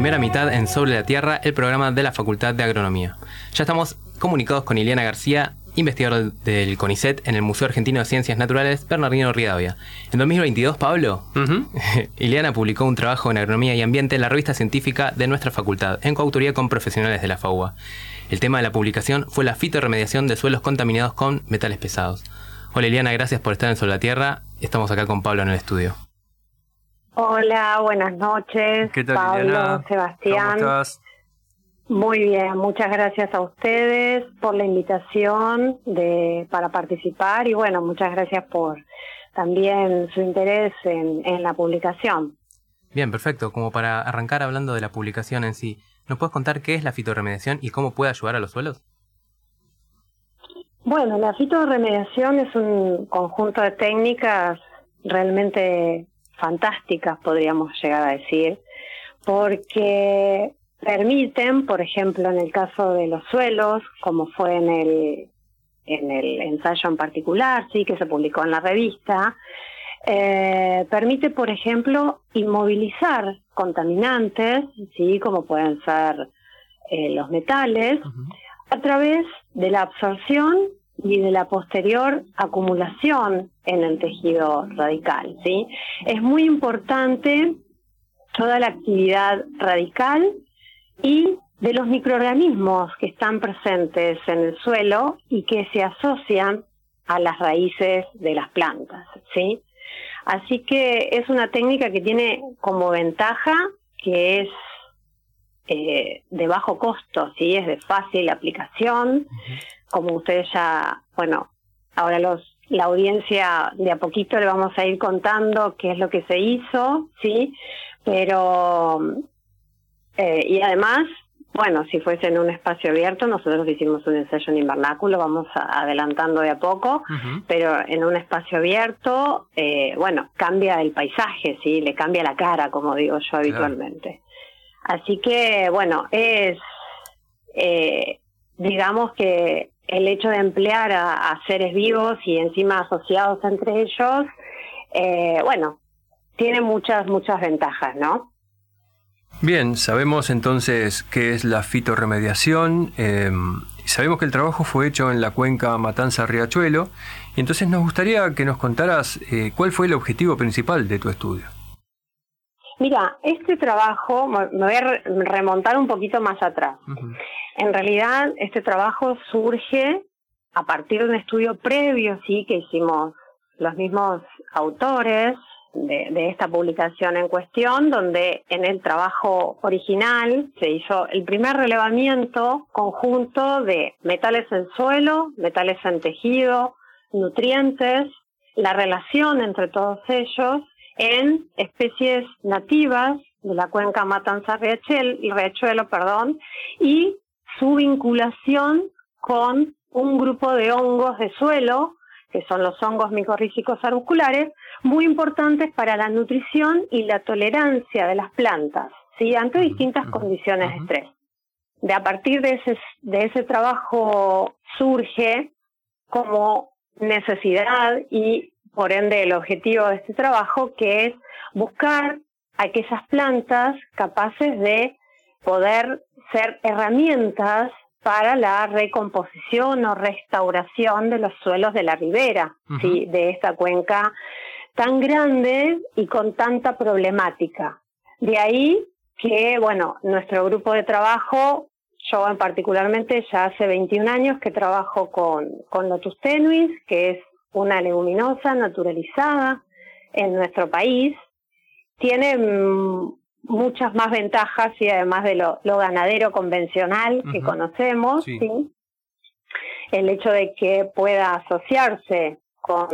primera mitad en Sobre la Tierra, el programa de la Facultad de Agronomía. Ya estamos comunicados con Ileana García, investigador del CONICET en el Museo Argentino de Ciencias Naturales Bernardino Rivadavia. En 2022, Pablo, Ileana publicó un trabajo en agronomía y ambiente en la revista científica de nuestra facultad, en coautoría con profesionales de la FAUA. El tema de la publicación fue la fitoremediación de suelos contaminados con metales pesados. Hola Ileana, gracias por estar en Sobre la Tierra. Estamos acá con Pablo en el estudio. Hola, buenas noches. ¿Qué tal, Pablo, Sebastián. ¿Cómo estás? Muy bien, muchas gracias a ustedes por la invitación de, para participar y bueno, muchas gracias por también su interés en, en la publicación. Bien, perfecto. Como para arrancar hablando de la publicación en sí, ¿nos puedes contar qué es la fitoremediación y cómo puede ayudar a los suelos? Bueno, la fitoremediación es un conjunto de técnicas realmente fantásticas, podríamos llegar a decir, porque permiten, por ejemplo, en el caso de los suelos, como fue en el, en el ensayo en particular, sí, que se publicó en la revista, eh, permite, por ejemplo, inmovilizar contaminantes, sí, como pueden ser eh, los metales, a través de la absorción y de la posterior acumulación en el tejido radical, sí. Es muy importante toda la actividad radical y de los microorganismos que están presentes en el suelo y que se asocian a las raíces de las plantas, ¿sí? Así que es una técnica que tiene como ventaja que es eh, de bajo costo, ¿sí? Es de fácil aplicación, como ustedes ya, bueno, ahora los la audiencia de a poquito le vamos a ir contando qué es lo que se hizo, ¿sí? Pero eh, y además, bueno, si fuese en un espacio abierto, nosotros hicimos un ensayo en invernáculo, vamos adelantando de a poco, pero en un espacio abierto, eh, bueno, cambia el paisaje, sí, le cambia la cara, como digo yo habitualmente. Así que, bueno, es, eh, digamos que el hecho de emplear a, seres vivos y encima asociados entre ellos, eh, bueno, tiene muchas, muchas ventajas, ¿no? Bien, sabemos entonces qué es la fitoremediación. Eh, sabemos que el trabajo fue hecho en la cuenca Matanza-Riachuelo. Y entonces nos gustaría que nos contaras eh, cuál fue el objetivo principal de tu estudio. Mira, este trabajo, me voy a remontar un poquito más atrás. En realidad, este trabajo surge a partir de un estudio previo, sí, que hicimos los mismos autores, de, esta publicación en cuestión, donde en el trabajo original se hizo el primer relevamiento conjunto de metales en suelo, metales en tejido, nutrientes, la relación entre todos ellos en especies nativas de la cuenca Matanza-Riachuelo, perdón, y su vinculación con un grupo de hongos de suelo, que son los hongos micorrícicos arbusculares, muy importantes para la nutrición y la tolerancia de las plantas, ¿sí? ante distintas condiciones de estrés. De a partir de ese, de ese trabajo surge como necesidad y por ende el objetivo de este trabajo, que es buscar aquellas plantas capaces de poder ser herramientas para la recomposición o restauración de los suelos de la ribera, ¿sí? de esta cuenca tan grande y con tanta problemática. De ahí que, bueno, nuestro grupo de trabajo, yo en particularmente ya hace 21 años que trabajo con, con Lotus tenuis, que es una leguminosa naturalizada en nuestro país, tiene mm, muchas más ventajas y además de lo, ganadero convencional que conocemos, ¿sí? el hecho de que pueda asociarse con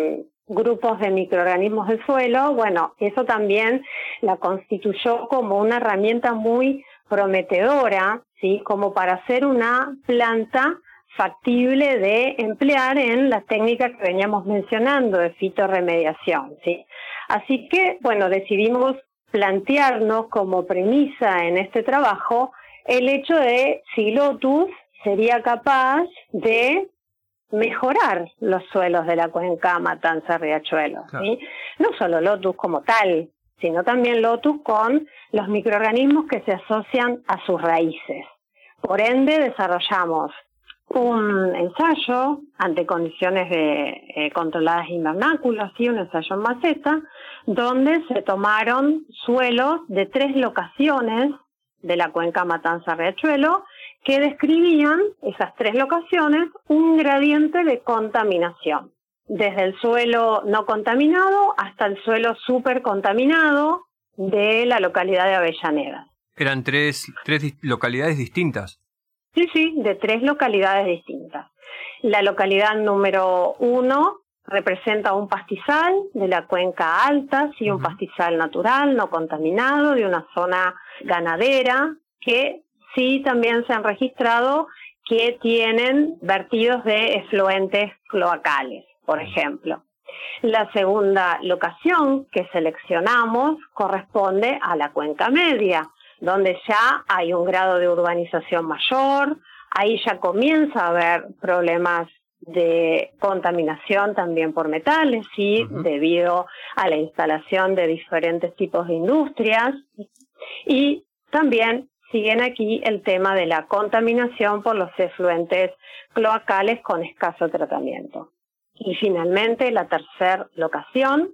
grupos de microorganismos del suelo, bueno, eso también la constituyó como una herramienta muy prometedora, ¿sí? Como para hacer una planta factible de emplear en las técnicas que veníamos mencionando de fitoremediación, ¿sí? Así que, bueno, decidimos plantearnos como premisa en este trabajo el hecho de si Lotus sería capaz de mejorar los suelos de la cuenca Matanza-Riachuelo. ¿sí? No solo Lotus como tal, sino también lotus con los microorganismos que se asocian a sus raíces. Por ende, desarrollamos un ensayo ante condiciones de eh, controladas invernáculos, y un ensayo en maceta, donde se tomaron suelos de tres locaciones de la cuenca Matanza-Riachuelo que describían esas tres locaciones un gradiente de contaminación, desde el suelo no contaminado hasta el suelo súper contaminado de la localidad de Avellaneda. Eran tres, tres localidades distintas. Sí, sí, de tres localidades distintas. La localidad número uno representa un pastizal de la cuenca alta, sí, un pastizal natural, no contaminado, de una zona ganadera, que sí también se han registrado que tienen vertidos de efluentes cloacales, por ejemplo. La segunda locación que seleccionamos corresponde a la cuenca media, donde ya hay un grado de urbanización mayor, ahí ya comienza a haber problemas de contaminación también por metales, sí, debido a la instalación de diferentes tipos de industrias. Y también siguen aquí el tema de la contaminación por los efluentes cloacales con escaso tratamiento. Y finalmente, la tercera locación,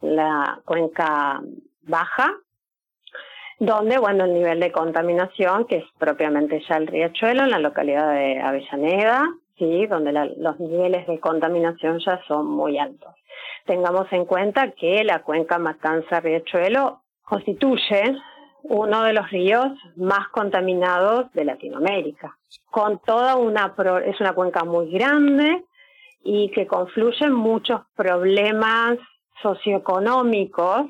la cuenca baja, donde, bueno, el nivel de contaminación, que es propiamente ya el riachuelo, en la localidad de Avellaneda, sí, donde los niveles de contaminación ya son muy altos. Tengamos en cuenta que la cuenca Matanza-Riachuelo constituye uno de los ríos más contaminados de Latinoamérica, con toda una, es una cuenca muy grande y que confluyen muchos problemas socioeconómicos.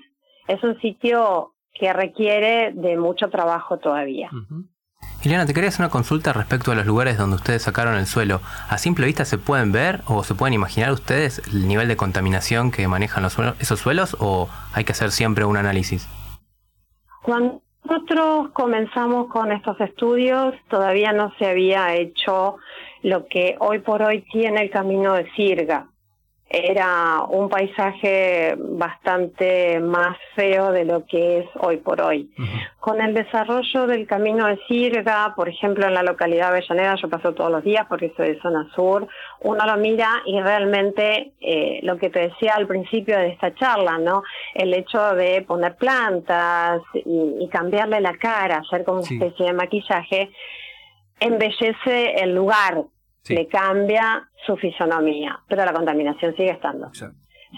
Es un sitio que requiere de mucho trabajo todavía. Ileana, te quería hacer una consulta respecto a los lugares donde ustedes sacaron el suelo. ¿A simple vista se pueden ver o se pueden imaginar ustedes el nivel de contaminación que manejan los esos suelos o hay que hacer siempre un análisis? Cuando nosotros comenzamos con estos estudios, todavía no se había hecho lo que hoy por hoy tiene el camino de Sirga, era un paisaje bastante más feo de lo que es hoy por hoy. Con el desarrollo del camino de Sirga, por ejemplo, en la localidad de Avellaneda, yo paso todos los días porque soy de zona sur, uno lo mira y realmente eh, lo que te decía al principio de esta charla, ¿no? El hecho de poner plantas y, cambiarle la cara, hacer como una especie de maquillaje, embellece el lugar, le cambia su fisonomía, pero la contaminación sigue estando.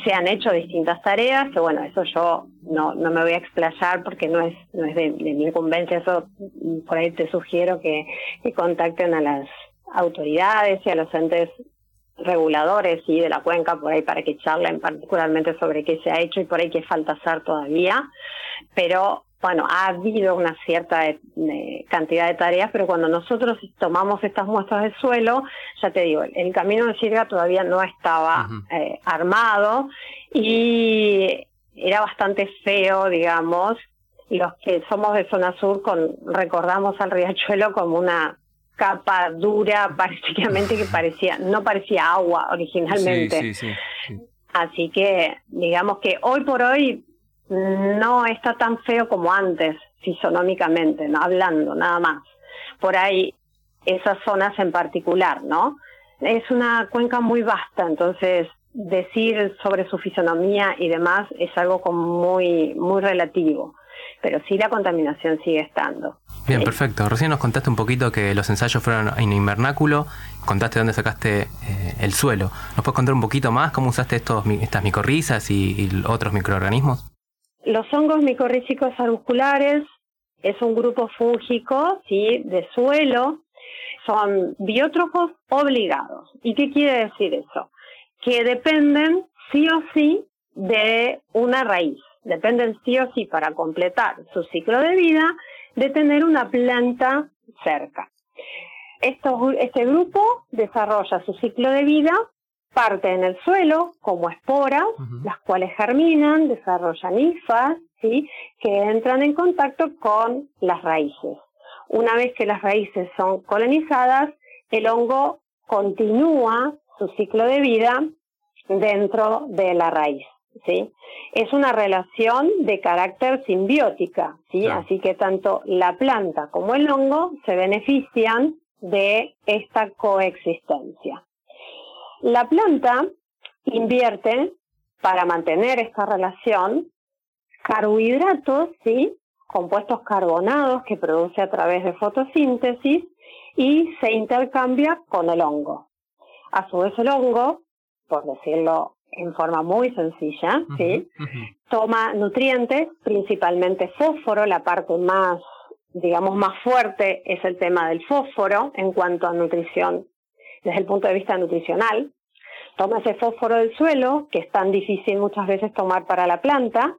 Se han hecho distintas tareas, que bueno, eso yo no, no me voy a explayar porque no es, no es de, mi incumbencia, eso por ahí te sugiero que, que contacten a las autoridades y a los entes reguladores y de la cuenca por ahí para que charlen particularmente sobre qué se ha hecho y por ahí qué falta hacer todavía. Pero bueno, ha habido una cierta eh, cantidad de tareas, pero cuando nosotros tomamos estas muestras de suelo, ya te digo, el, camino de Sirga todavía no estaba eh, armado y era bastante feo, digamos. Los que somos de zona sur con, recordamos al riachuelo como una capa dura, prácticamente que parecía, no parecía agua originalmente. Así que, digamos que hoy por hoy no está tan feo como antes, fisonómicamente, ¿no? hablando nada más. Por ahí, esas zonas en particular, ¿no? Es una cuenca muy vasta, entonces decir sobre su fisonomía y demás es algo como muy, muy relativo. Pero sí la contaminación sigue estando. Bien, perfecto. Recién nos contaste un poquito que los ensayos fueron en invernáculo, contaste dónde sacaste eh, el suelo. ¿Nos puedes contar un poquito más cómo usaste estos, estas micorrizas y otros microorganismos? Los hongos micorrízicos arbusculares es un grupo fúngico de suelo, son biótrofos obligados. ¿Y qué quiere decir eso? Que dependen sí o sí de una raíz, dependen sí o sí para completar su ciclo de vida de tener una planta cerca. este grupo desarrolla su ciclo de vida parte en el suelo como esporas, las cuales germinan, desarrollan hifas, ¿sí? que entran en contacto con las raíces. Una vez que las raíces son colonizadas, el hongo continúa su ciclo de vida dentro de la raíz. ¿sí? Es una relación de carácter simbiótica, ¿sí? Así que tanto la planta como el hongo se benefician de esta coexistencia. La planta invierte para mantener esta relación carbohidratos, ¿sí? compuestos carbonados que produce a través de fotosíntesis y se intercambia con el hongo. A su vez el hongo, por decirlo en forma muy sencilla, ¿sí? toma nutrientes, principalmente fósforo, la parte más, digamos, más fuerte es el tema del fósforo en cuanto a nutrición, desde el punto de vista nutricional. Toma ese fósforo del suelo, que es tan difícil muchas veces tomar para la planta,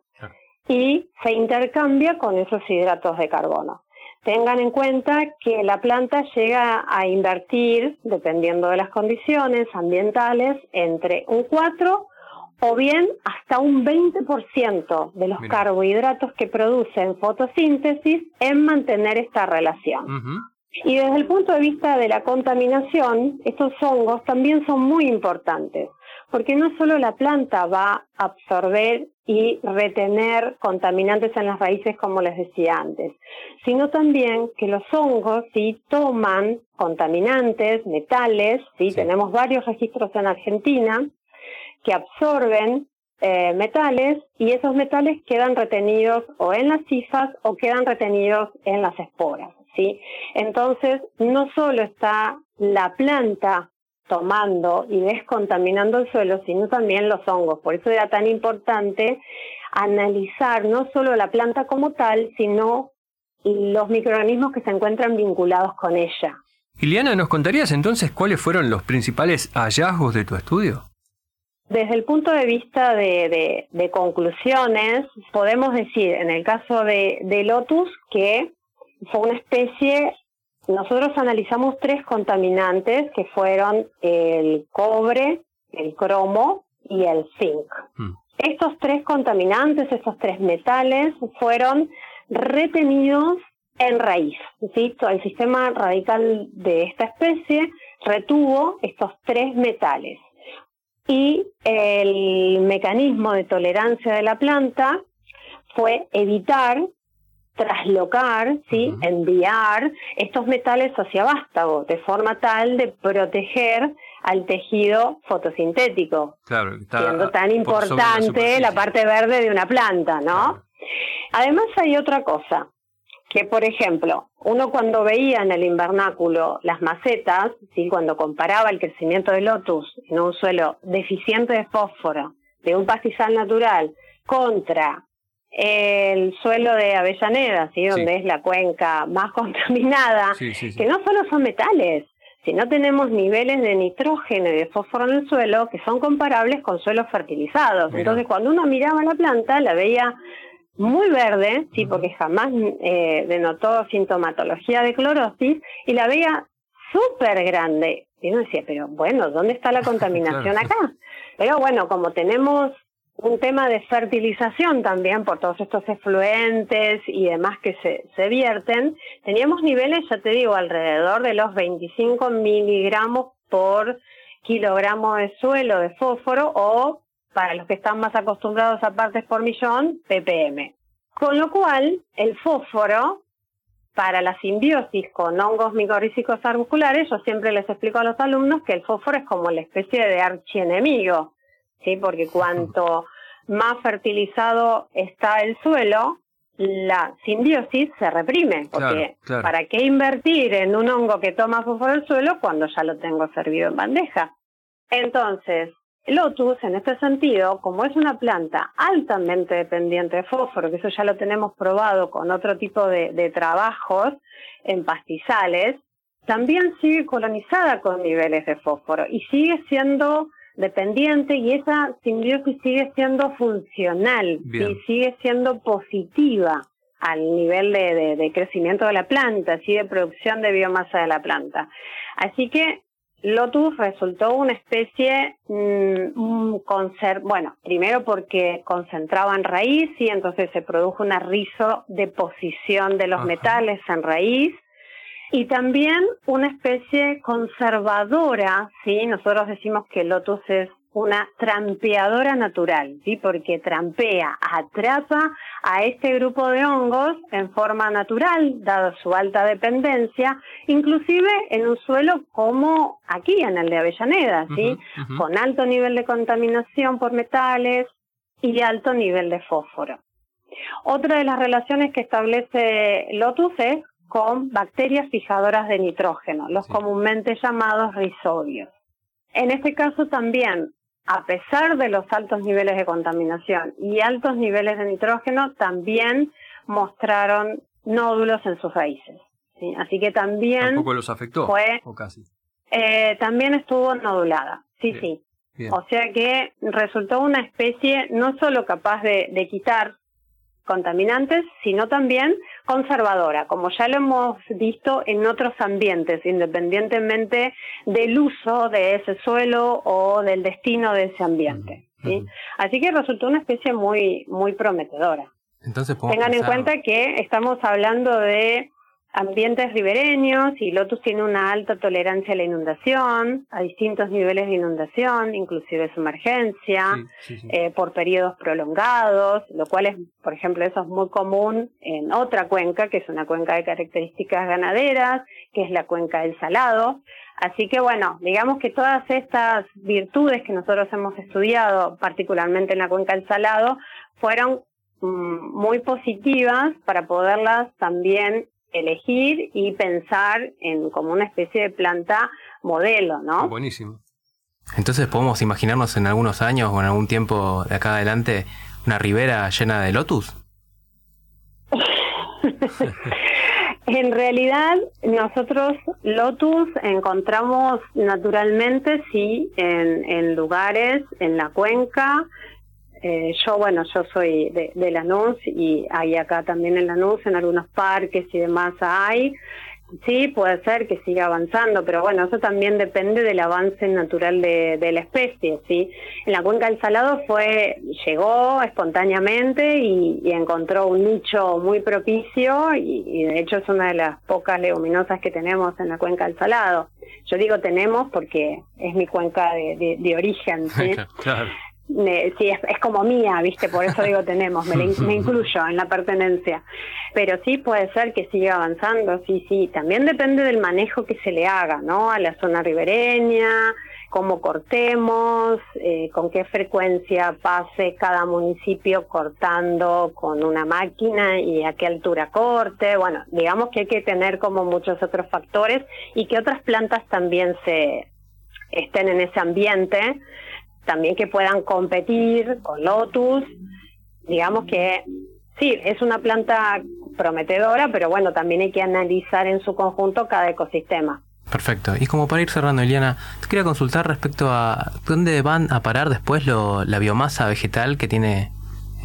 y se intercambia con esos hidratos de carbono. Tengan en cuenta que la planta llega a invertir, dependiendo de las condiciones ambientales, entre un 4 o bien hasta un 20% de los carbohidratos que produce en fotosíntesis en mantener esta relación. Y desde el punto de vista de la contaminación, estos hongos también son muy importantes, porque no solo la planta va a absorber y retener contaminantes en las raíces, como les decía antes, sino también que los hongos sí toman contaminantes, metales, sí, tenemos varios registros en Argentina que absorben eh, metales y esos metales quedan retenidos o en las cifas o quedan retenidos en las esporas, sí. Entonces, no solo está la planta tomando y descontaminando el suelo, sino también los hongos. Por eso era tan importante analizar no solo la planta como tal, sino los microorganismos que se encuentran vinculados con ella. Iliana, ¿nos contarías entonces cuáles fueron los principales hallazgos de tu estudio? Desde el punto de vista de, conclusiones, podemos decir, en el caso de, de Lotus, que fue una especie nosotros analizamos tres contaminantes que fueron el cobre, el cromo y el zinc. Hmm. Estos tres contaminantes, estos tres metales, fueron retenidos en raíz. El sistema radical de esta especie retuvo estos tres metales. Y el mecanismo de tolerancia de la planta fue evitar traslocar, ¿sí? enviar estos metales hacia vástago, de forma tal de proteger al tejido fotosintético, claro, siendo tan importante la, parte verde de una planta, ¿no? Además hay otra cosa, que por ejemplo, uno cuando veía en el invernáculo las macetas, ¿sí? cuando comparaba el crecimiento de lotus en un suelo deficiente de fósforo, de un pastizal natural, contra el suelo de Avellaneda, ¿sí? donde es la cuenca más contaminada, que no solo son metales, sino tenemos niveles de nitrógeno y de fósforo en el suelo que son comparables con suelos fertilizados. Entonces, cuando uno miraba la planta, la veía muy verde, sí, porque jamás eh, denotó sintomatología de clorosis, y la veía súper grande. Y uno decía, pero bueno, ¿dónde está la contaminación acá? Pero bueno, como tenemos un tema de fertilización también por todos estos efluentes y demás que se, se vierten, teníamos niveles, ya te digo, alrededor de los 25 miligramos por kilogramo de suelo de fósforo o, para los que están más acostumbrados a partes por millón, ppm. Con lo cual, el fósforo, para la simbiosis con hongos micorrízicos arbusculares, yo siempre les explico a los alumnos que el fósforo es como la especie de archienemigo ¿sí? Porque cuanto más fertilizado está el suelo, la simbiosis se reprime, porque ¿para qué invertir en un hongo que toma fósforo del suelo cuando ya lo tengo servido en bandeja? Entonces, Lotus, en este sentido, como es una planta altamente dependiente de fósforo, que eso ya lo tenemos probado con otro tipo de, de trabajos en pastizales, también sigue colonizada con niveles de fósforo y sigue siendo dependiente y esa simbiosis sigue siendo funcional y sigue siendo positiva al nivel de, crecimiento de la planta, así de producción de biomasa de la planta. Así que Lotus resultó una especie, mm, bueno, primero porque concentraba en raíz y entonces se produjo una rizodeposición de los metales en raíz, y también una especie conservadora, ¿sí? Nosotros decimos que el lotus es una trampeadora natural, ¿sí? porque trampea, atrapa a este grupo de hongos en forma natural, dado su alta dependencia, inclusive en un suelo como aquí, en el de Avellaneda, ¿sí? con alto nivel de contaminación por metales y alto nivel de fósforo. Otra de las relaciones que establece Lotus es con bacterias fijadoras de nitrógeno, los comúnmente llamados rizobios. En este caso también a pesar de los altos niveles de contaminación y altos niveles de nitrógeno, también mostraron nódulos en sus raíces. Así que también... ¿Tampoco los afectó? Fue, ¿O casi? Eh, también estuvo nodulada, sí, sí. O sea que resultó una especie no solo capaz de quitar contaminantes, sino también conservadora, como ya lo hemos visto en otros ambientes, independientemente del uso de ese suelo o del destino de ese ambiente. ¿sí? Así que resultó una especie muy, muy prometedora. Entonces, Tengan en cuenta que estamos hablando de ambientes ribereños y Lotus tiene una alta tolerancia a la inundación, a distintos niveles de inundación, inclusive sumergencia, eh, por periodos prolongados, lo cual es, por ejemplo, eso es muy común en otra cuenca, que es una cuenca de características ganaderas, que es la cuenca del Salado. Así que bueno, digamos que todas estas virtudes que nosotros hemos estudiado, particularmente en la cuenca del Salado, fueron mm, muy positivas para poderlas también elegir y pensar en como una especie de planta modelo, ¿no? Buenísimo. Entonces podemos imaginarnos en algunos años o en algún tiempo de acá adelante una ribera llena de lotus. en realidad nosotros lotus encontramos naturalmente sí en, en lugares en la cuenca eh, yo, bueno, yo soy de, de Lanús y hay acá también en Lanús, en algunos parques y demás hay. Sí, puede ser que siga avanzando, pero bueno, eso también depende del avance natural de, de la especie, ¿sí? En la cuenca del Salado fue, llegó espontáneamente y, encontró un nicho muy propicio y, de hecho es una de las pocas leguminosas que tenemos en la cuenca del Salado. Yo digo tenemos porque es mi cuenca de, de, origen, ¿sí? claro sí, es, como mía, ¿viste? Por eso digo tenemos, me, me, incluyo en la pertenencia. Pero sí puede ser que siga avanzando, sí, sí. También depende del manejo que se le haga, ¿no? A la zona ribereña, cómo cortemos, eh, con qué frecuencia pase cada municipio cortando con una máquina y a qué altura corte. Bueno, digamos que hay que tener como muchos otros factores y que otras plantas también se estén en ese ambiente también que puedan competir con Lotus. Digamos que sí, es una planta prometedora, pero bueno, también hay que analizar en su conjunto cada ecosistema. Perfecto. Y como para ir cerrando, Eliana, te quería consultar respecto a dónde van a parar después lo, la biomasa vegetal que tiene,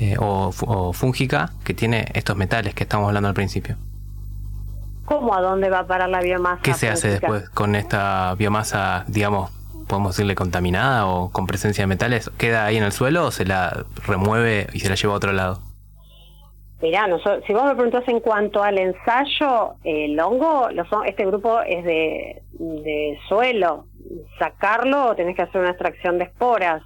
eh, o, o fúngica, que tiene estos metales que estamos hablando al principio. ¿Cómo a dónde va a parar la biomasa? ¿Qué se hace después con esta biomasa, digamos, podemos decirle contaminada o con presencia de metales, ¿queda ahí en el suelo o se la remueve y se la lleva a otro lado? Mirá, si vos me preguntás en cuanto al ensayo, el hongo, este grupo es de, de suelo. Sacarlo tenés que hacer una extracción de esporas.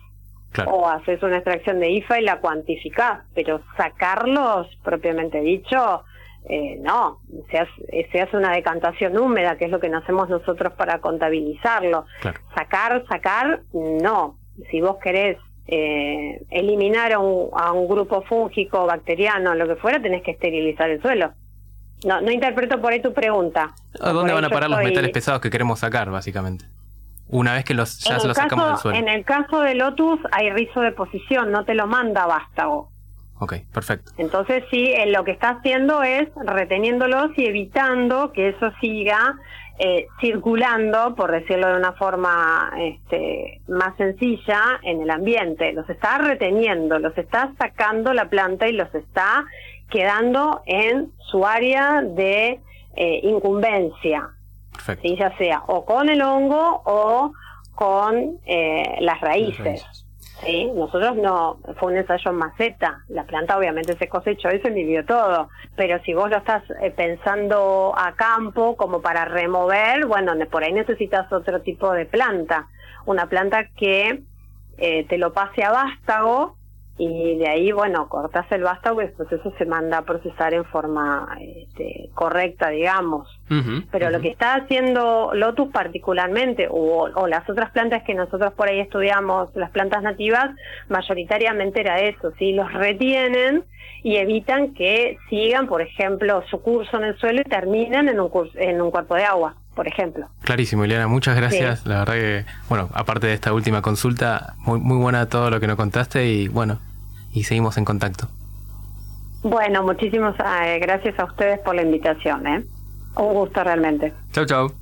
O haces una extracción de IFA y la cuantificás, pero sacarlos, propiamente dicho, eh, no, se hace, se hace, una decantación húmeda, que es lo que hacemos nosotros para contabilizarlo. Sacar, sacar, no. Si vos querés eh, eliminar a un, a un grupo fúngico, bacteriano, lo que fuera, tenés que esterilizar el suelo. No, no interpreto por ahí tu pregunta. ¿A dónde van a parar los metales pesados que queremos sacar, básicamente? Una vez que los, ya se los sacamos del suelo. En el caso de Lotus hay rizo de posición, no te lo manda vástago. Ok, perfecto. Entonces sí, lo que está haciendo es reteniéndolos y evitando que eso siga eh, circulando, por decirlo de una forma este, más sencilla, en el ambiente. Los está reteniendo, los está sacando la planta y los está quedando en su área de eh, incumbencia. Perfecto. Ya sea o con el hongo o con eh, Las raíces. Sí, nosotros no, fue un ensayo en maceta, la planta obviamente se cosechó y se vivió todo, pero si vos lo estás eh, pensando a campo como para remover, bueno, por ahí necesitas otro tipo de planta, una planta que eh, te lo pase a vástago y de ahí, bueno, cortas el vástago y después eso se manda a procesar en forma este, correcta, digamos. Pero lo que está haciendo Lotus particularmente, o, o, las otras plantas que nosotros por ahí estudiamos, las plantas nativas, mayoritariamente era eso, ¿sí? Los retienen y evitan que sigan, por ejemplo, su curso en el suelo y terminen en un, en un cuerpo de agua por ejemplo. Clarísimo, Ileana, muchas gracias. La verdad que, bueno, aparte de esta última consulta, muy, muy buena todo lo que nos contaste y bueno, y seguimos en contacto. Bueno, muchísimas eh, gracias a ustedes por la invitación. ¿eh? Un gusto realmente. Chao, chao.